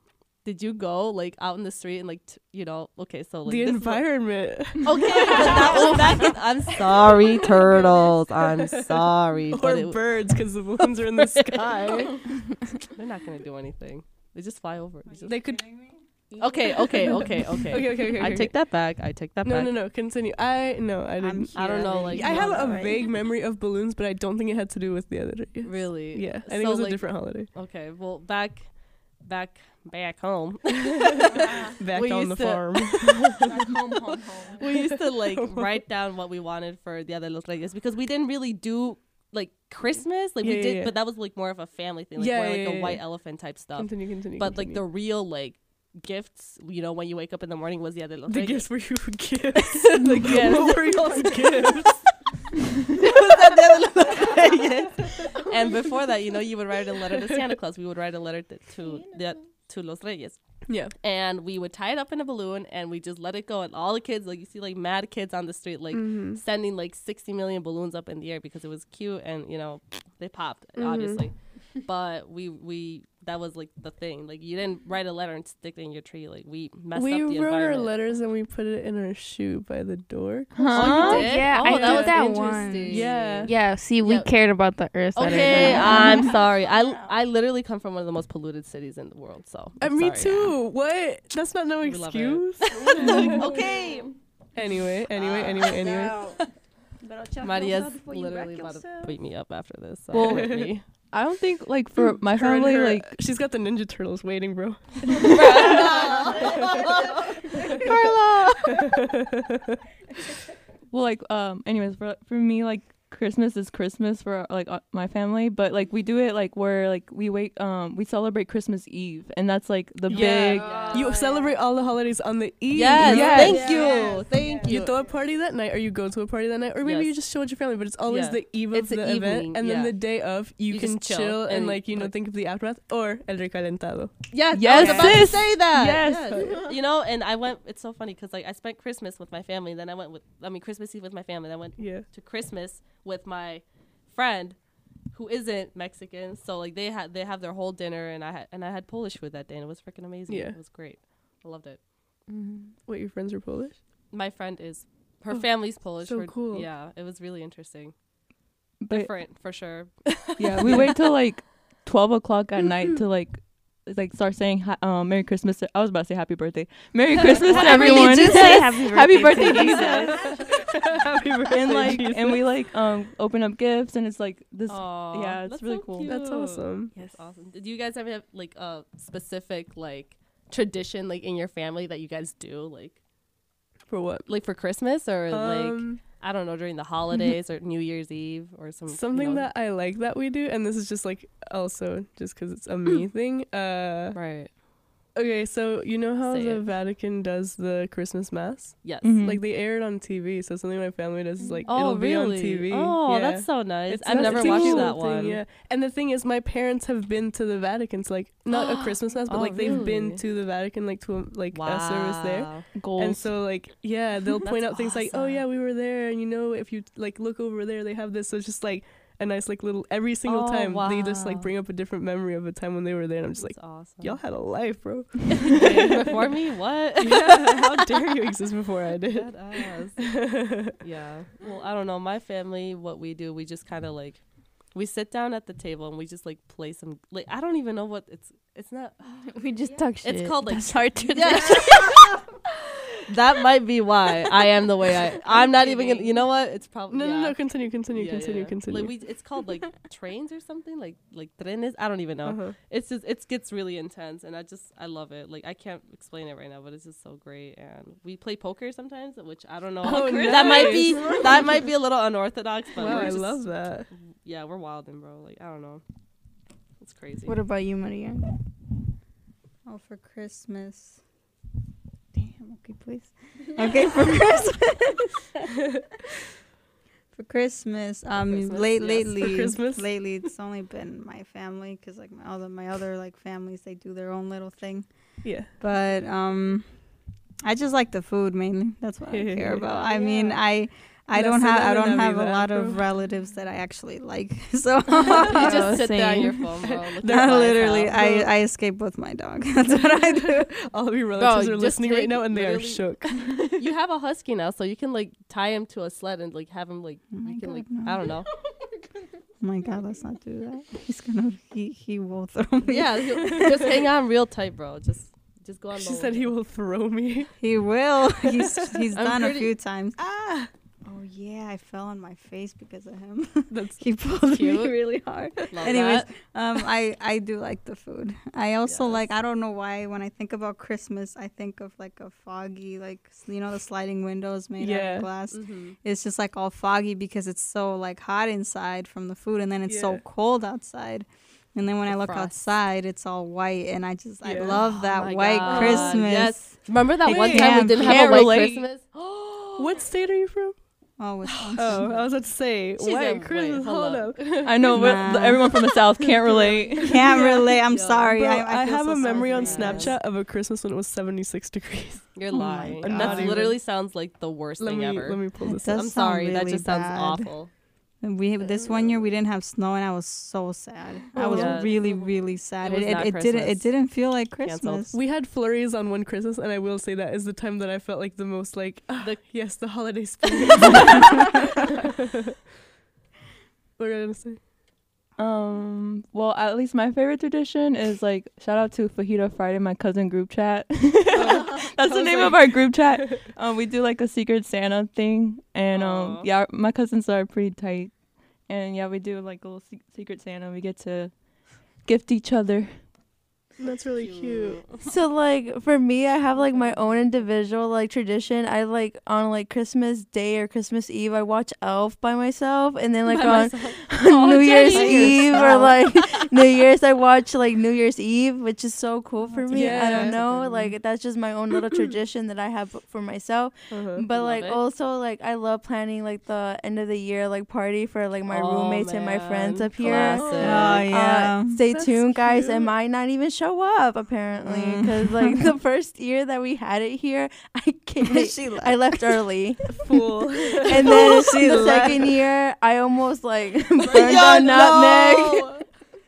did you go like out in the street and like t- you know? Okay, so like the this is what- environment. Okay, but that was back in. I'm sorry, turtles. I'm sorry, or it, birds, because the balloons are in the sky. they're not gonna do anything. They just fly over. They just- they could. okay, okay, okay, okay. Okay, okay, okay. I okay. take that back. I take that No, back. no, no. No. Continue. I no, I didn't. I don't know, like, I have a Right. vague memory of balloons, but I don't think it had to do with the other Reyes. Really? Yeah, I think So, it was like, a different holiday. Okay, well, back, back, back home. Back we on the to- farm. home, home, home. we used to like write down what we wanted for Dia de los Reyes because we didn't really do like Christmas. Like Yeah, we did, yeah. but that was like more of a family thing. Like Yeah, more like yeah, a yeah, white elephant type stuff. continue, continue. But like the real like gifts, you know, when you wake up in the morning was Dia de los the Reyes. gifts were you gifts. the gifts. What were y'all's gifts? and before that, you know, you would write a letter to Santa Claus. We would write a letter to to, the, to Los Reyes. Yeah. and we would tie it up in a balloon and we just let it go and all the kids like you see like mad kids on the street like Mhm. sending like 60 million balloons up in the air because it was cute and you know they popped Mhm. obviously but we we that was like the thing like you didn't write a letter and stick it in your tree like we messed we up the environment. We wrote our letters and we put it in our shoe by the door. oh, you did? Yeah, oh, I that was that interesting. once. Yeah. Yeah, see, we Yeah. cared about the earth. Okay. I'm sorry. I I literally come from one of the most polluted cities in the world, so Uh, I'm me sorry. too. What? That's not no We excuse. okay, anyway, anyway, anyway, anyway. Maria's literally about to beat me up after this. So Well, me. I don't think like for my Her family her- like she's got the Ninja Turtles waiting, bro. Karla. well like um anyways for for me like Christmas is Christmas for like uh, my family, but like we do it like where like we wait um we celebrate Christmas Eve and that's like the Yeah. big You celebrate all the holidays on the eve. Yes, Yes. thank you, thank you. You throw a party that night, or you go to a party that night, or maybe Yes. you just chill with your family. But it's always Yeah. the eve It's of the the, event, evening, and then yeah. the day of, you, You can chill chill, and, and, like you know think of the aftermath or el recalentado. Yeah, Yes, I was about to say that. Yes. Yes. you know, and I went. It's so funny because like I spent Christmas with my family, then I went with. I mean, Christmas Eve with my family. Then I went Yeah. to Christmas with my friend, who isn't Mexican. So like they had they have their whole dinner, and I had and I had Polish food that day, and it was freaking amazing. Yeah. it was great. I loved it. Wait, your friends are Polish? My friend is. Her Oh, family's Polish. so her- cool. Yeah, it was really interesting. but Different for sure. yeah we wait till like 12 o'clock at night to like like start saying ha- um, Merry Christmas. I was about to say Happy Birthday. Merry Christmas to everyone. do say happy Happy birthday birthday, to Jesus. Happy birthday, and like Jesus. and we like um open up gifts and it's like this. Aw, yeah, it's that's really so cool. cute. That's awesome. That's awesome. Did you guys ever have like a specific like tradition like in your family that you guys do like For what? like for Christmas or like Um, I don't know during the holidays or New Year's Eve or some you something know- that I like that we do, and this is just like also just because it's a me thing. Uh, right Okay, so you know how Say the it. Vatican does the Christmas mass? Yes. Mhm. Like they air it on TV, so something my family does is like Oh, it'll really? be on TV. Oh, yeah. that's so nice. It's I've never it's watched cool that thing, one. Yeah, and the thing is, my parents have been to the Vatican, so like not a Christmas mass, but Oh, like they've been to the Vatican, like to a, like a service there. Wow. Goals. And so like yeah, they'll point That's out things like, oh yeah, we were there, and you know if you like look over there, they have this. So it's just like a nice like little every single Oh, time they just like bring up a different memory of a time when they were there, and I'm just like, awesome. y'all had a life, bro. before me, what? yeah, how dare you exist before I did? Yeah. Well, I don't know. My family, what we do, we just kind of like, we sit down at the table and we just like play some. Like I don't even know what it's. It's not. we just talk shit. It's called like. That's our tradition. Yeah. That might be why I am the way I. I'm not even gonna. You know what? It's probably. No, yeah. no, no. Continue, continue, Yeah, continue, yeah. continue. Like we, it's called like trains or something, like like trenes. I don't even know. uh-huh. It's just it gets really intense, and I just I love it. Like I can't explain it right now, but it's just so great. And we play poker sometimes, which I don't know. Oh, that might be that might be a little unorthodox, but Wow, I just- love that. Yeah, we're wilding, bro. Like I don't know. It's crazy. What about you, Maria? Oh, for Christmas. Okay, please. Okay, for Christmas. for Christmas, um, Christmas, late yes. lately, For Christmas? lately, it's only been my family because like my other my other like families, they do their own little thing. Yeah. But um, I just like the food mainly. That's what I care about. I mean, I. I don't have I don't have a lot of relatives that I actually like, so you just sit there on your phone, bro. looking They're at I my literally house. I, I escape with my dog. That's what I do. All of your relatives Bro, are listening right now, and they are shook. you have a husky now, so you can like tie him to a sled and like have him like Oh my you can God, like no. I don't know. Oh my god, let's not do that. He's gonna he he will throw me. yeah, just hang on real tight, bro. Just just go on. She said he will throw me. He will. He's he's I'm done a few times. Ah, yeah, I fell on my face because of him. that's he pulled me really hard. Love Anyways, that. Um, I I do like the food. I also Yes. like. I don't know why when I think about Christmas, I think of like a foggy, like you know, the sliding windows made out of glass. Mhm. It's just like all foggy because it's so like hot inside from the food, and then it's so cold outside. And then when I look frost. outside, it's all white, and I just I love Oh that my white God, Christmas. yes. Remember that one Wait. time we didn't can't have a white relate. Christmas? what state are you from? Oh, Wisconsin. Oh, I was about to say She's white in- wait, Christmas. hold hold up. up. I know, but Nah. everyone from the South can't relate. Can't relate. I'm Yeah. sorry. Bro, I, I, I, have so a memory on for you guys. Snapchat of a Christmas when it was 76 degrees. You're Oh lying. God. That literally sounds like the worst Let thing me ever. let me pull this up. I'm sound sorry. that really just sounds bad. awful. And we this one year we didn't have snow, and I was so sad. I was Yes. really, really sad. It It it, it didn't it didn't feel like Canceled. Christmas. We had flurries on one Christmas, and I will say that is the time that I felt like the most like, ah, The- yes, the holiday spirit. what are you gonna say? Um, well, at least my favorite tradition is like shout out to Fajita Friday, my cousin group chat. That's the name like- of our group chat. Um, we do like a secret Santa thing, and Aw. um, yeah, my cousins are pretty tight, and yeah, we do like a little se- secret Santa. We get to gift each other. That's really cute. So like for me, I have like my own individual like tradition. I like on like Christmas Day or Christmas Eve, I watch Elf by myself, and then like By on myself. New Year's Eve or like New Year's, I watch like New Year's Eve, which is so cool for me. I don't know, That's a good like that's just my own little tradition that I have for myself. Uh-huh. But like it. also like I love planning like the end of the year like party for like my Oh, roommates and my friends man. up here. Classic. Oh Uh, yeah. stay That's tuned, guys. cute. It might not even show up apparently Mm. because like the first year that we had it here, I came. she left. I left early, Fool. and then She the left. second year, I almost like Yeah, a nutmeg.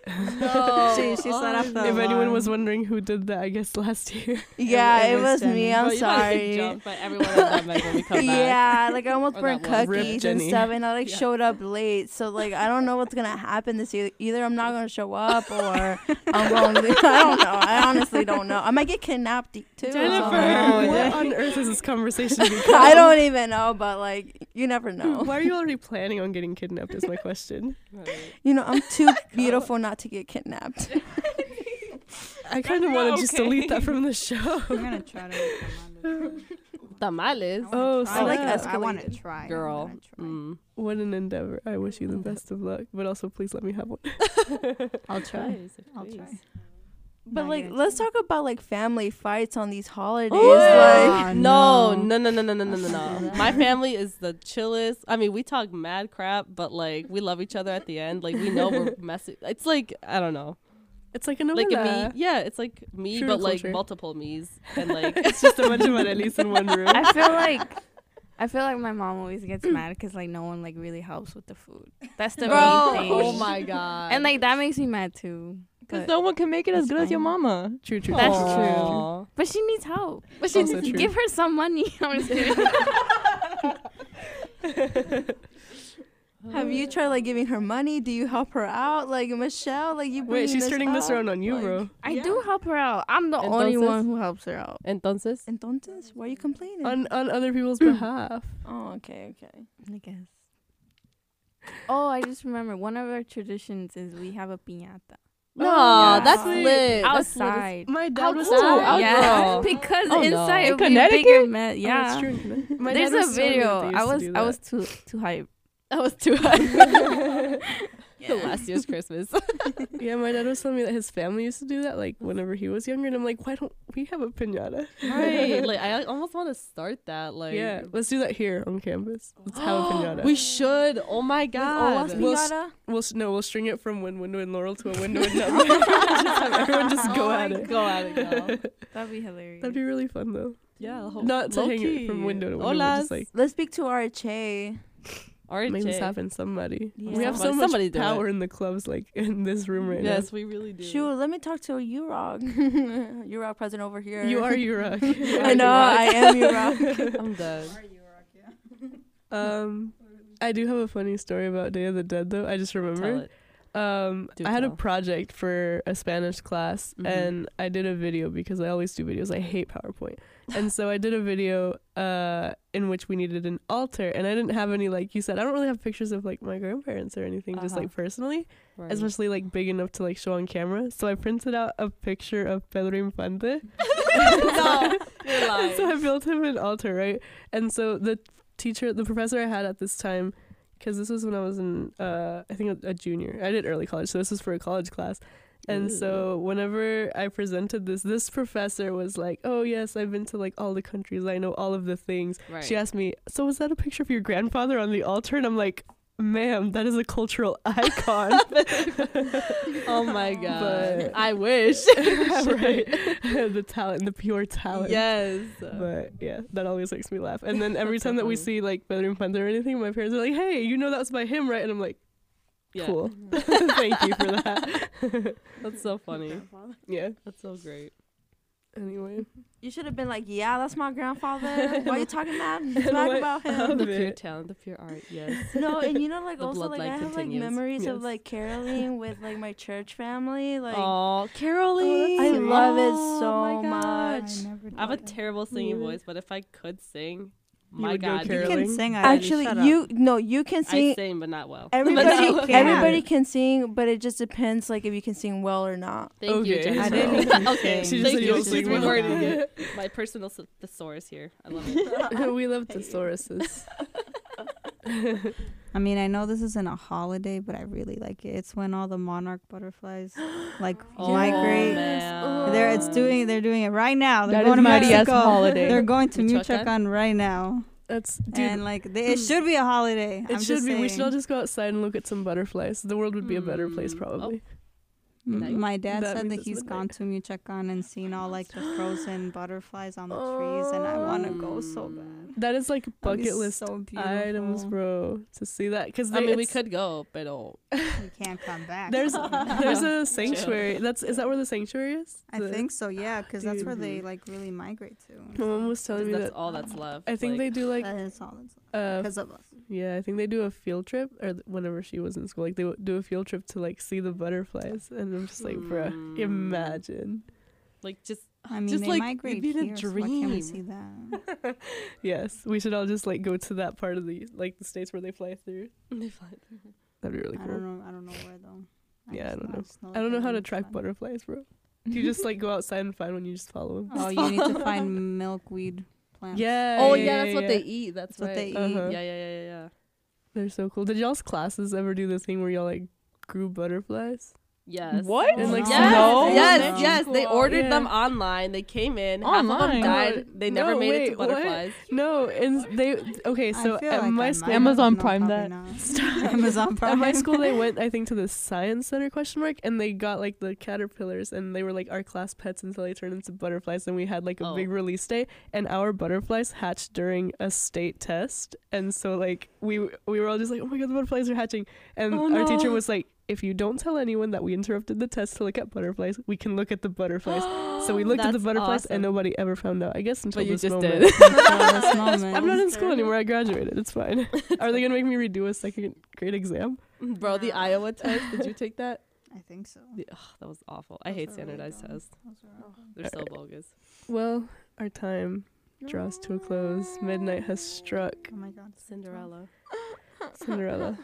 No. She- she set up Oh, the if anyone was wondering who did that, I guess last year. Yeah, It it, was was Jenny. me. I'm you gotta get sorry. jumped by everyone at when we come back. Yeah, like I almost Or burnt that one. Rip cookies and stuff, and I like Yeah. showed up late. So like I don't know what's gonna happen this year. Either I'm not gonna show up, or I'm going. To, I don't know. I honestly don't know. I might get kidnapped too. Jennifer, Oh, what on earth is this conversation become? I don't even know, but like you never know. Why are you already planning on getting kidnapped? Is my question. Right. You know, I'm too oh beautiful not to get kidnapped. I kind of want to just Okay. delete that from the show. I'm gonna try to. make them under- Tamales. Oh, I like snap. I want to try. Girl. try. Mm. What an endeavor. I wish you the best of luck, but also please let me have one. I'll try. I'll try. But I like, let's talk about like family fights on these holidays. Ooh. Like, no, no. no, no, no, no, no, no, no, no. My family is the chillest. I mean, we talk mad crap, but like we love each other at the end. Like we know we're messy. It's like I don't know, It's like a like a me. Yeah, it's like me, True but like multiple me's, and like it's just a bunch of Arelis in one room. I feel like I feel like my mom always gets mad because like no one like really helps with the food. That's the bro. main thing. Oh my god. And like that makes me mad too. Because no one can make it as it's good as your mama. True, true. That's true. true. But she needs help. But she- she Also true. give her some money. I'm just kidding. have you tried like giving her money? Do you help her out? Like Michel, like you. Wait, bringing she's turning this around on you, Like, bro. I do help her out. I'm the only one who helps her out. Entonces, Entonces, why are you complaining? On on other people's behalf. oh, okay, okay. I guess. Oh, I just remember one of our traditions is we have a piñata Oh, no, yeah. that's Sweet. lit. That's lit outside. My dad was Outside? too. yeah, because Oh, no. inside In it'll be a Connecticut? bigger mess. Oh, Yeah, that's true. My there's dad a was telling me that video. they I used to was I was too too hype. That was too high. Last year's Christmas. Yeah, my dad was telling me that his family used to do that, like whenever he was younger, and I'm like, why don't we have a pinata? right. Like I almost want to start that. Like yeah, let's do that here on campus. Let's have a pinata. We should. Oh my god. We'll piñata? We'll no, we'll string it from one window in Laurel to a window in Dublin. just have everyone just go Oh at it. Go at it, girl. That'd be hilarious. That'd be really fun though. Yeah. ho- Not to hang it from window to window, but just like Let's speak to RHA. All right, make this happen. Somebody. Yeah. We have so Somebody- much somebody do power in the clubs, like in this room right now. Yes, we really do. Shoot, let me talk to Urog. Urog president over here. You are Uruk. I know, I am Urog. I'm done. Um, I do have a funny story about Day of the Dead though. I just Tell remembered. Um, Do I had a project for a Spanish class, Mhm. and I did a video because I always do videos. I hate PowerPoint, and so I did a video uh, in which we needed an altar, and I didn't have any like you said. I don't really have pictures of like my grandparents or anything, just Uh-huh. like personally, Right. especially like big enough to like show on camera. So I printed out a picture of Pedro Infante. no, you're lying. so I built him an altar, right? And so the teacher, the professor I had at this time, because this was when I was in, uh, I think a, a junior. I did early college, so this was for a college class. And so whenever I presented this, this professor was like, "Oh yes, I've been to like all the countries. I know all of the things." Right. She asked me, "So was that a picture of your grandfather on the altar?" And I'm like, "Ma'am, that is a cultural icon." oh my god. But- I wish. right? the talent, the pure talent. yes. But yeah, that always makes me laugh. And then every time that we see like Pedro Infante or anything, my parents are like, "Hey, you know that's by him, right?" And I'm like, Yeah. "Cool, mm-hmm. thank you for that." That's so funny. yeah. That's so great. Anyway, You should have been like, yeah, that's my grandfather. Why are you talking mad And smack what- about him? The pure talent, the pure art. Yes. no, and you know, like The also like I bloodline have like continues. memories Yes. of like caroling with like my church family. Like Oh, Carolee. I love it Oh so my much. gosh. never I have a did. terrible singing Yeah. voice, but if I could sing, You my would go God, You can sing. Eileen, Actually, shut up. you no, you can I sing. sing, but not well. Everybody, you can. everybody can sing, but it just depends like if you can sing well or not. Thank you, Okay. Jennifer. I didn't okay. She just thank you. you She's well. rewording it. My personal thesaurus here. I love it. we love thesauruses. I mean, I know this isn't a holiday, but I really like it. It's when all the monarch butterflies like Oh, migrate. man. They're it's doing they're doing it right now. They're That going is to mighty as Mexico. holiday. They're going to Michoacan? Michoacan right now, That's dude. and like they, it should be a holiday. it I'm should just be. We should all just go outside and look at some butterflies. The world would be a better place, Hmm. probably. M- Nice. My dad That said that it's he's midnight. gone to Michoacan and seen all like the frozen butterflies on the trees, and I want to go so bad. That is like That'd bucket list so items, bro. To see that, because I mean, we could go, but oh, You can't come back. There's there's a sanctuary. That's is that where the sanctuary is? I The- think so, yeah, because that's where they like really migrate to. My mom was telling me that's that. all that's left. I think like, they do like that is all. That's uh because of us. Yeah I think they do a field trip or th- whenever she was in school like they would do a field trip to like see the butterflies and I'm just like bruh Hmm. imagine like just I mean, Just, they like, migrate it'd be a here. So can't we see that? yes we should all just like go to that part of the like the states where they fly through they fly through. that'd be really cool. I cool don't know. I don't know where though. Yeah, I don't know. just I don't know how to track fly. butterflies bro you just like go outside and find one you just follow them Oh, you need to find milkweed plants. yeah Oh yeah, yeah, that's yeah, what they eat. That's, That's what they eat. Uh-huh. Yeah, yeah, yeah, yeah, yeah. they're so cool did y'all's classes ever do this thing where y'all like grew butterflies Yes. What? In, like, yes, snow? yes, Elementary yes. They ordered Yeah. them online. They came in. Half of them Online? died. They never no, made it wait, to what? butterflies. No, and they okay. So at like my school, Amazon Prime that. Amazon Prime. at my school they went I think to the science center question mark and they got like the caterpillars and they were like our class pets until they turned into butterflies and we had like a Oh. big release day and our butterflies hatched during a state test and so like we we were all just like oh my god the butterflies are hatching and Oh, our teacher was like if you don't tell anyone that we interrupted the test to look at butterflies we can look at the butterflies so we looked at the butterflies awesome. and nobody ever found out I guess until But you this just moment. did. This moment. I'm not in school anymore I graduated it's fine are they gonna make me redo a second grade exam Bro, the Iowa test. Did you take that? I think so. The- ugh, that was awful. I hate are really standardized tests. Those are awful. They're so bogus. Well, our time draws to a close. Midnight has struck. Oh my god. Cinderella. Cinderella.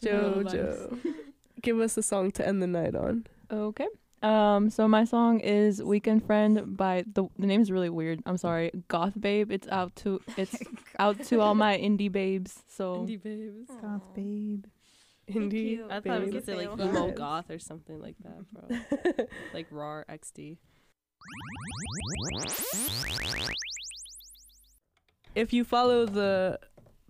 Cinderella Jojo. Give us a song to end the night on. Okay. Um, so my song is "Weekend Friend" by the the is really weird. I'm sorry, Goth Babe. It's out to it's out to all my indie babes. So Indie babes. Goth babe. Indie. I thought we babe. could say like emo goth or something like that, bro. like RAR XD. If you follow the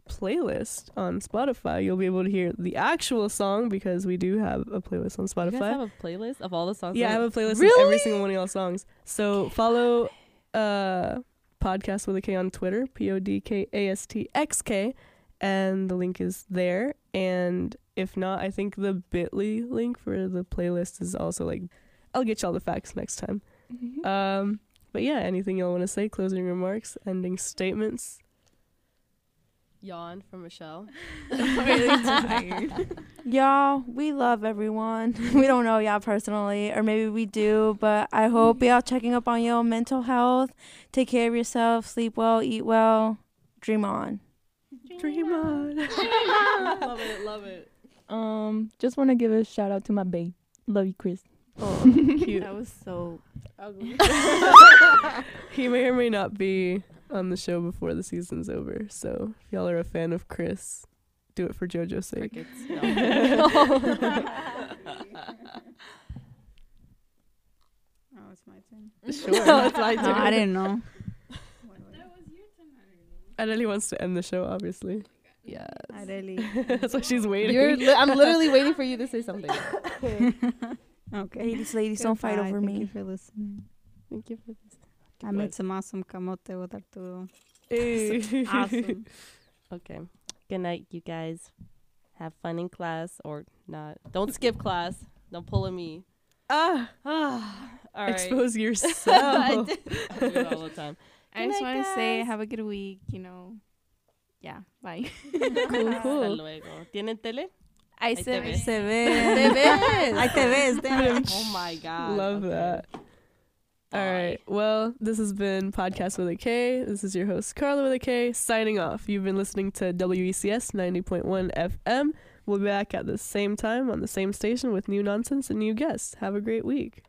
playlist on Spotify, you'll be able to hear the actual song because we do have a playlist on You guys Spotify. have a playlist of all the songs. Yeah, I have a playlist of every single one of y'all songs. So follow uh podKast with a K on Twitter, P O D K A S T X K, and the link is there. And if not, I think the Bitly link for the playlist is also like I'll get y'all the facts next time. Um, but yeah, anything y'all want to say? Closing remarks, ending statements. Yawn from Michel. Y'all, we love everyone. we don't know y'all personally, or maybe we do, but I hope y'all checking up on your mental health. Take care of yourself, sleep well, eat well, dream on. Dream on. love it, love it. um, just want to give a shout out to my babe. Love you, Chris. Oh, cute. That was so. Ugly. he may or may not be on the show before the season's over. So if y'all are a fan of Chris, do it for JoJo's sake. Crickets. No. Oh, it's my turn. Sure. No, it's my No, turn. I didn't know. Areli wants to end the show, obviously. Yes. I really. That's why she's waiting. You're li- I'm literally waiting for you to say something. Okay. Ladies, ladies, don't fight Goodbye. over Thank you me. for listening. Thank you for this. I made some awesome camote with Arturo. Hey. Awesome. Okay. Good night, you guys. Have fun in class or not. Don't skip class. Don't pull a me. ah, Ah, all right. expose I yourself. did. I do it all the time. I just want to say, have a good week. You know. Yeah. Bye. cool, Hasta luego. ¿Tienen tele? I Ahí said. ves. Se ve. Te ves. Ahí te ves. damn. Oh my god. Love Okay. that. All Bye. right. Well, this has been podKast with a K. This is your host, Karla with a K, signing off. You've been listening to WECS 90.1 FM. We'll be back at the same time on the same station with new nonsense and new guests. Have a great week.